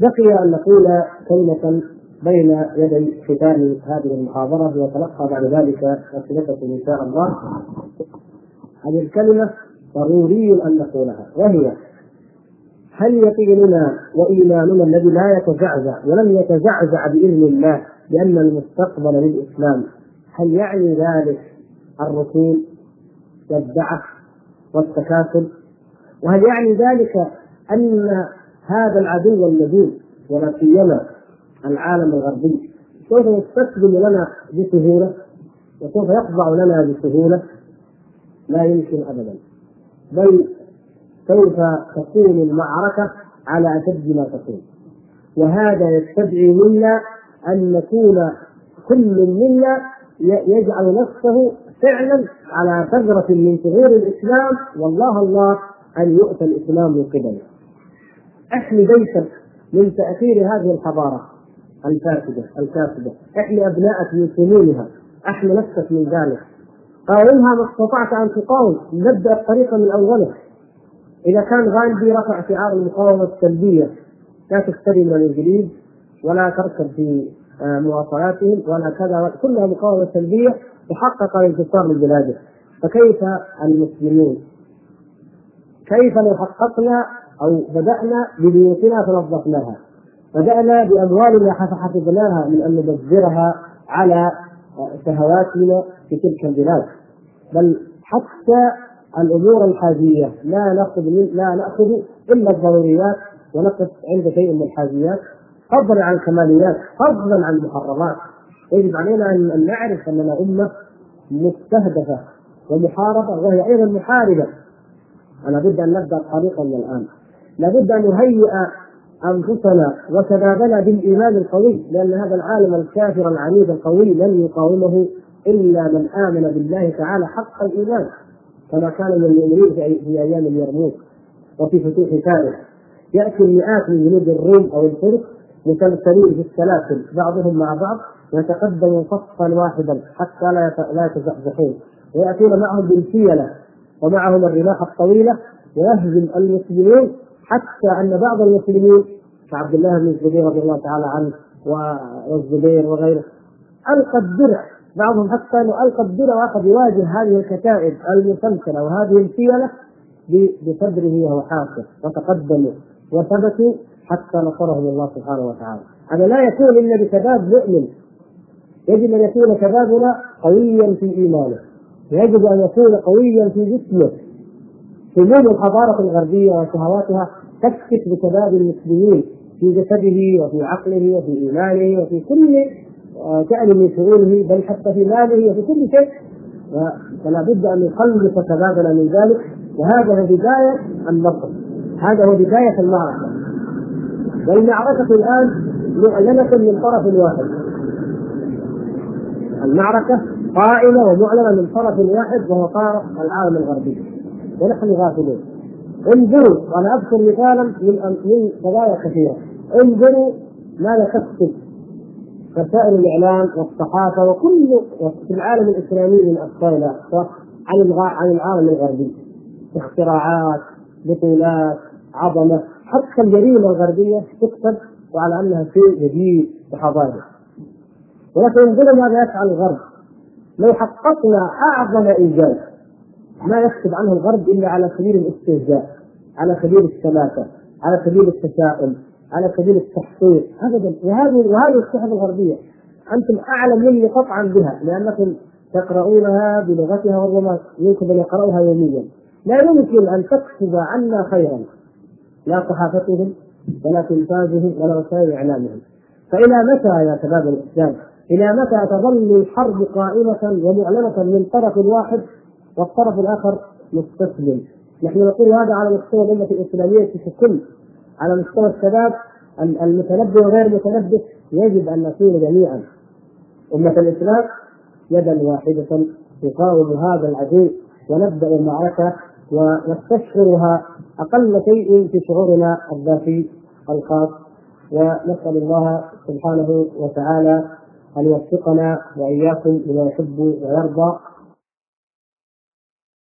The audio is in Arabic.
بقي أن نقول كلمة بين يدي ختام هذه المحاضرة وتلقى بعد ذلك أسئلتكم إن شاء الله. هذه الكلمة ضروري أن نقولها وهي هل يقيننا وإيماننا الذي لا يتزعزع ولم يتزعزع بإذن الله بأن المستقبل للإسلام هل يعني ذلك الرسوم والدعه والتكاسل وهل يعني ذلك أن هذا العدو اللذيذ ولا سيما العالم الغربي. سوف يستسلم لنا بسهولة وسوف يخضع لنا بسهولة. لا يمكن ابدا. بل سوف تكون المعركة على أشد ما تكون؟ وهذا يستدعي منا أن نكون كل منا يجعل نفسه فعلا على ثغرة من ثغور الإسلام. والله الله أن يؤتى الإسلام من قبله. أحمي بيتك من تأثير هذه الحضارة الفاسدة الكاسدة، أحمي أبنائك من سنونها، أحمي نفسك من ذلك. قاومها ما استطعت أن تقاوم، نبدأ الطريق من أوله. إذا كان غاندي رفع شعار المقاومة السلبية لا تشتري من الإنجليز ولا تركب في مواصلاتهم ولا كذا كلها مقاومة سلبية وحقق الانتصار لبلاده فكيف المسلمون؟ كيف لو حققنا أو بدأنا ببيوتنا فنظفناها. بدأنا بأموالنا حفظناها من أن نبذرها على شهواتنا في تلك البلاد. بل حتى الأمور الحاجية لا نأخذ لا نأخذ إلا الضروريات ونقف عند شيء من الحاجيات. فضلا عن الكماليات فضلا عن المحرمات. يجب علينا ان نعرف اننا امه مستهدفة ومحاربة وهي أيضا محاربة. فلا بد أن نبدأ طريقا من الآن. لابد أن نهيئ أنفسنا وشبابنا بالإيمان القوي لأن هذا العالم الكافر العنيد القوي لن يقاومه إلا من آمن بالله تعالى حق الإيمان كما كان من المؤمنين في أيام اليرموك وفي فتوح فارس يأتي المئات من جنود الروم أو الفرس مسلسلين في السلاسل بعضهم مع بعض يتقدموا صفا واحدا حتى لا لا يتزحزحون. ويأتون معهم بالفيلة ومعهم الرماح الطويلة ويهزم المسلمين حتى أن بعض المسلمين كعبد الله بن الزبير رضي الله تعالى عنه والزبير وغيره ألقى الدرع. بعضهم حتى أنه ألقى الدرع وأخذ يواجه هذه الكتائب المسلسلة وهذه الفيله بصدره حاصر وتقدموا وثبتوا حتى نصرهم الله سبحانه وتعالى. هذا لا يكون إلا بشباب مؤمن. يجب أن يكون شبابنا قويا في إيمانه. يجب أن يكون قويا في جسمه. حلول الحضارة الغربية وشهواتها. تكشف بشباب المسلمين في جسده وفي عقله وفي إيمانه وفي كل شأن من شؤونه بل حتى في ماله وفي كل شيء. فلا بد أن نخلص شبابنا من ذلك. وهذا هو بداية النصر هذا هو بداية المعركة. والمعركه الآن معلنة من طرف واحد. المعركة قائمة ومعلنة من طرف واحد وهو طرف العالم الغربي. ونحن غافلون. انظروا وأنا أذكر مثالا من من قضايا كثيرة. انظروا ماذا تكتب وسائل الإعلام والصحافة وكل في العالم الإسلامي من اقصى عن عن العالم الغربي. اختراعات بطولات عظمة. حتى الجريمة الغربية تكتب وعلى أنها شيء جديد بحضاره ولكن انظروا ماذا يفعل الغرب. لو حققنا أعظم انجاز ما يكتب عنه الغرب إلا على سبيل الاستهزاء على سبيل السماسه على سبيل التشاؤم على سبيل التحقير ابدا. وهذه وهذه الصحف الغربية. أنتم أعلم مني قطعا بها لأنكم تقرؤونها بلغتها والرمى يمكن ان يقرأوها يوميا. لا يمكن أن تكتب عنا خيرا لا صحافتهم ولا تلفازهم ولا وسائل إعلامهم. فإلى متى يا شباب الإسلام؟ إلى متى تظل الحرب قائمة ومعلنة من طرف واحد والطرف الآخر مستسلم. نحن نقول هذا على مستوى الأمة الإسلامية ككل على مستوى الشباب المتنبه وغير المتنبه يجب أن نكون جميعا. أمة الإسلام يدا واحدة تقاوم هذا العدو ونبدأ المعركة ونستشعرها أقل شيء في شعورنا الذاتي الخاص. ونسأل الله سبحانه وتعالى أن يوفقنا وإياكم لما يحب ويرضى.